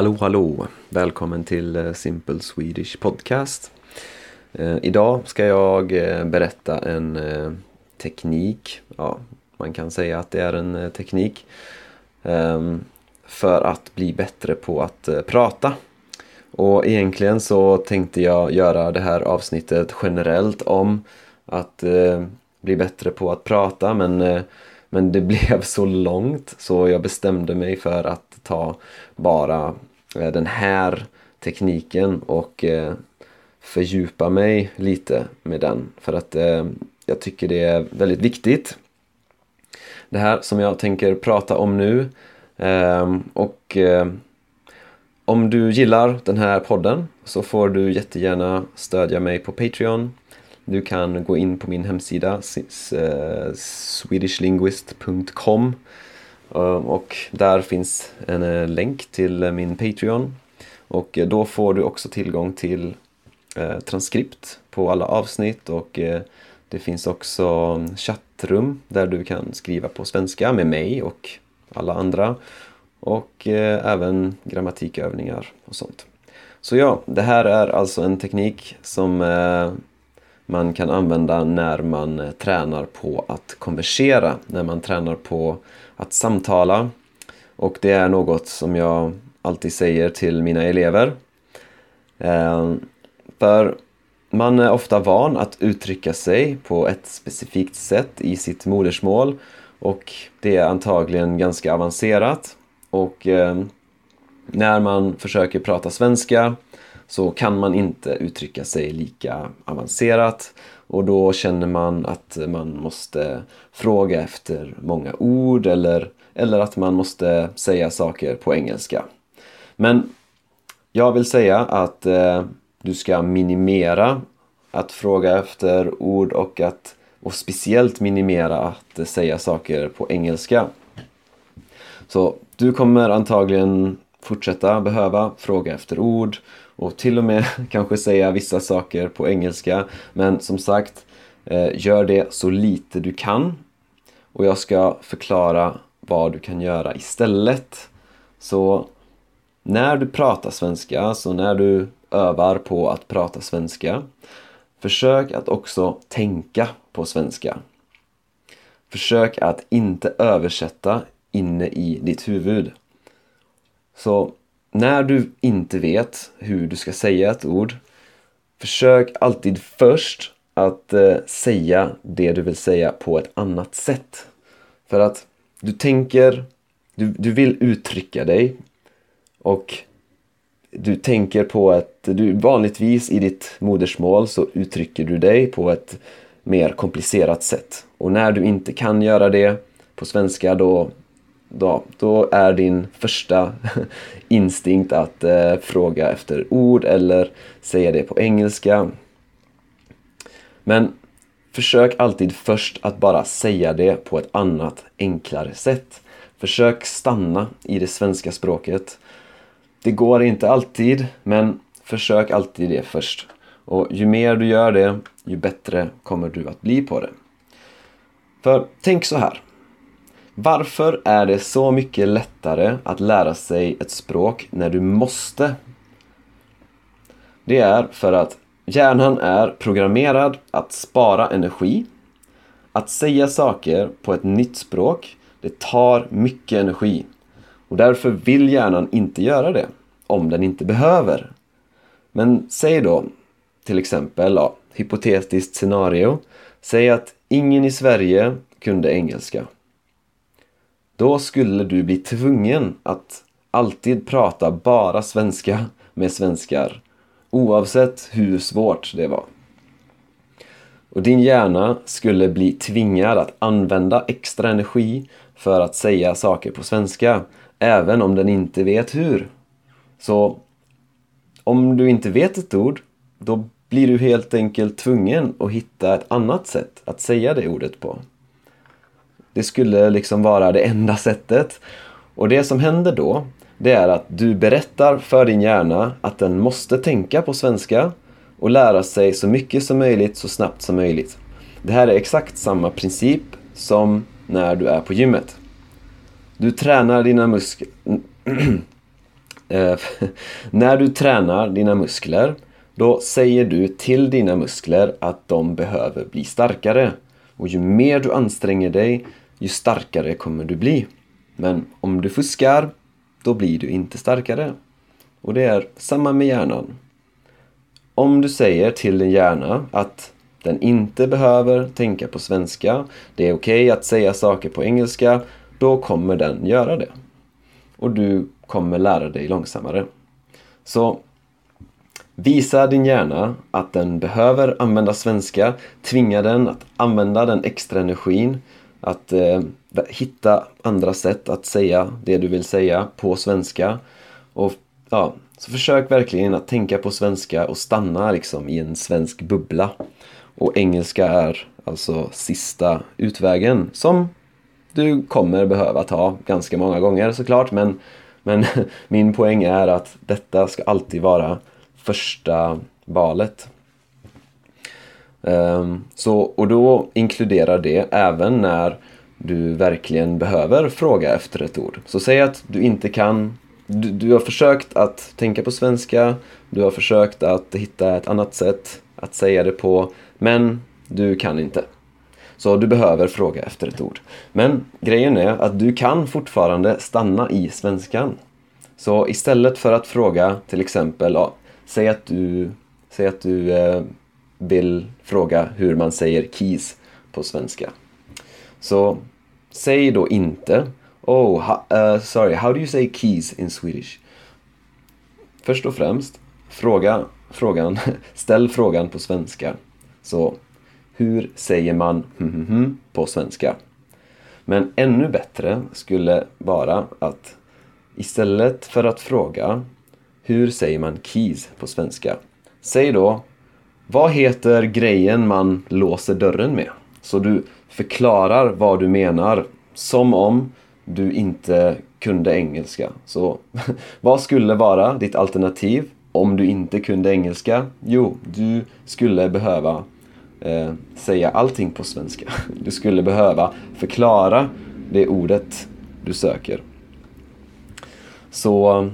Hallå hallå! Välkommen till eh, Simple Swedish Podcast. Eh, idag ska jag eh, berätta en eh, teknik, ja man kan säga att det är en eh, teknik ehm, för att bli bättre på att eh, prata. Och egentligen så tänkte jag göra det här avsnittet generellt om att bli bättre på att prata men men det blev så långt så jag bestämde mig för att ta bara Eh, den här tekniken och eh, fördjupa mig lite med den. För att eh, jag tycker det är väldigt viktigt. Det här som jag tänker prata om nu. Och om du gillar den här podden så får du jättegärna stödja mig på Patreon du kan gå in på min hemsida swedishlinguist.com Ehm, och där finns en eh, länk till eh, min Patreon. Och eh, då får du också tillgång till transkript på alla avsnitt. Och det finns också chattrum där du kan skriva på svenska med mig och alla andra. Och även grammatikövningar och sånt. Så ja, det här är alltså en teknik som man kan använda när man eh, tränar på att konversera, när man tränar på att samtala. Och det är något som jag alltid säger till mina elever. Eh, för man är ofta van att uttrycka sig på ett specifikt sätt i sitt modersmål och det är antagligen ganska avancerat. Och eh, när man försöker prata svenska så kan man inte uttrycka sig lika avancerat och då känner man att man måste fråga efter många ord eller, eller att man måste säga saker på engelska. Men jag vill säga att eh, du ska minimera att fråga efter ord och att och speciellt minimera att säga saker på engelska. Så du kommer antagligen fortsätta behöva fråga efter ord och till och med kanske säga vissa saker på engelska. Men som sagt, eh, gör det så lite du kan. Och jag ska förklara vad du kan göra istället. Så när du pratar svenska, så när du övar på att prata svenska, försök att också tänka på svenska. Försök att inte översätta inne i ditt huvud. Så när du inte vet hur du ska säga ett ord, försök alltid först att eh, säga det du vill säga på ett annat sätt. För att du tänker, du, du vill uttrycka dig och du tänker på att du vanligtvis i ditt modersmål så uttrycker du dig på ett mer komplicerat sätt. Och när du inte kan göra det på svenska då då, då är din första instinkt att eh, fråga efter ord eller säga det på engelska. Men försök alltid först att bara säga det på ett annat, enklare sätt. Försök stanna i det svenska språket. Det går inte alltid, men försök alltid det först. Och ju mer du gör det, ju bättre kommer du att bli på det. För tänk så här. Varför är det så mycket lättare att lära sig ett språk när du måste? Det är för att hjärnan är programmerad att spara energi. Att säga saker på ett nytt språk, det tar mycket energi. Och därför vill hjärnan inte göra det, om den inte behöver. Men säg då, till exempel, ja, hypotetiskt scenario. Säg att ingen i Sverige kunde engelska. Då skulle du bli tvungen att alltid prata bara svenska med svenskar oavsett hur svårt det var. Och din hjärna skulle bli tvingad att använda extra energi för att säga saker på svenska även om den inte vet hur. Så om du inte vet ett ord då blir du helt enkelt tvungen att hitta ett annat sätt att säga det ordet på. Det skulle liksom vara det enda sättet. Och det som händer då, det är att du berättar för din hjärna att den måste tänka på svenska och lära sig så mycket som möjligt så snabbt som möjligt. Det här är exakt samma princip som när du är på gymmet. Du tränar dina muskler Eh, när du tränar dina muskler, då säger du till dina muskler att de behöver bli starkare. Och ju mer du anstränger dig, ju starkare kommer du bli. Men om du fuskar, då blir du inte starkare. Och det är samma med hjärnan. Om du säger till din hjärna att den inte behöver tänka på svenska, det är okej okay att säga saker på engelska, då kommer den göra det. Och du kommer lära dig långsammare. Så visa din hjärna att den behöver använda svenska, tvinga den att använda den extra energin, att eh, hitta andra sätt att säga det du vill säga på svenska. Och ja, så försök verkligen att tänka på svenska och stanna liksom i en svensk bubbla. Och engelska är alltså sista utvägen som du kommer behöva ta ganska många gånger såklart men, men min poäng är att detta ska alltid vara första valet. Ehm, så, och då inkluderar det även när du verkligen behöver fråga efter ett ord. Så säg att du inte kan du, du, har försökt att tänka på svenska, du har försökt att hitta ett annat sätt att säga det på, men du kan inte. Så du behöver fråga efter ett ord. Men grejen är att du kan fortfarande stanna i svenskan. Så istället för att fråga till exempel, ja, säg att du, säg att du eh, vill fråga hur man säger keys på svenska. Så säg då inte Oh, ha, uh, sorry, how do you say keys in Swedish? Först och främst, fråga frågan, ställ frågan på svenska. Så, hur säger man hm, hm, hm på svenska? Men ännu bättre skulle vara att istället för att fråga hur säger man keys på svenska? Säg då vad heter grejen man låser dörren med? Så du förklarar vad du menar som om du inte kunde engelska. Så vad skulle vara ditt alternativ om du inte kunde engelska? Jo, du skulle behöva eh, säga allting på svenska. Du skulle behöva förklara det ordet du söker. Så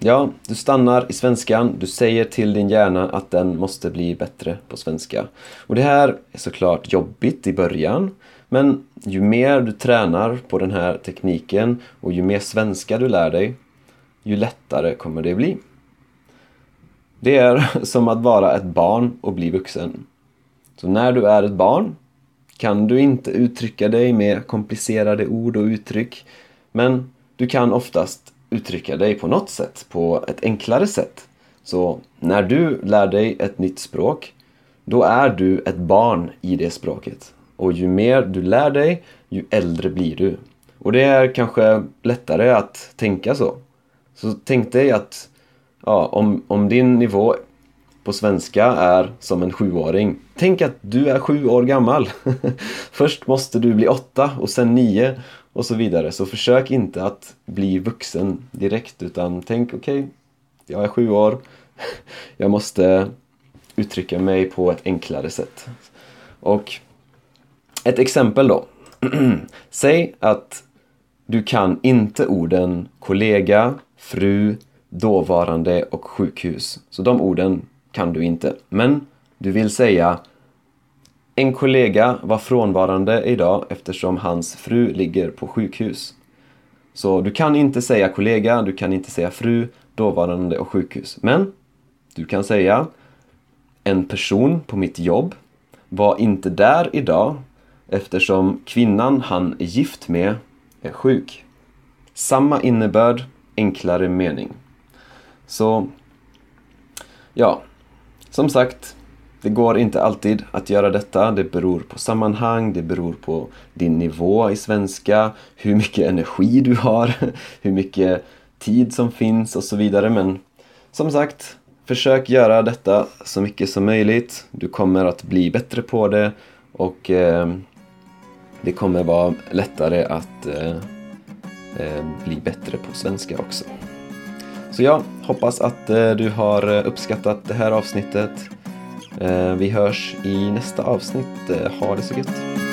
ja, du stannar i svenskan, du säger till din hjärna att den måste bli bättre på svenska. Och det här är såklart jobbigt i början men ju mer du tränar på den här tekniken och ju mer svenska du lär dig, ju lättare kommer det bli. Det är som att vara ett barn och bli vuxen. Så när du är ett barn kan du inte uttrycka dig med komplicerade ord och uttryck, men du kan oftast uttrycka dig på något sätt, på ett enklare sätt. Så när du lär dig ett nytt språk, då är du ett barn i det språket. Och ju mer du lär dig, ju äldre blir du. Och det är kanske lättare att tänka så. Så tänk dig att ja, om, om din nivå på svenska är som en sjuåring. Tänk att du är sju år gammal. Först måste du bli åtta och sen nio och så vidare. Så försök inte att bli vuxen direkt utan tänk okej, okay, jag är sju år. Jag måste uttrycka mig på ett enklare sätt. Och ett exempel då. Säg att du kan inte orden kollega, fru, dåvarande och sjukhus. Så de orden kan du inte. Men du vill säga en kollega var frånvarande idag eftersom hans fru ligger på sjukhus. Så du kan inte säga kollega, du kan inte säga fru, dåvarande och sjukhus. Men du kan säga en person på mitt jobb var inte där idag eftersom kvinnan han är gift med är sjuk. Samma innebörd, enklare mening. Så, ja, som sagt, det går inte alltid att göra detta. Det beror på sammanhang, det beror på din nivå i svenska, hur mycket energi du har, hur mycket tid som finns och så vidare. Men som sagt, försök göra detta så mycket som möjligt. Du kommer att bli bättre på det och eh, det kommer vara lättare att eh, eh, bli bättre på svenska också. Så jag hoppas att eh, du har eh, uppskattat det här avsnittet. Eh, vi hörs i nästa avsnitt. Eh, ha det så gött!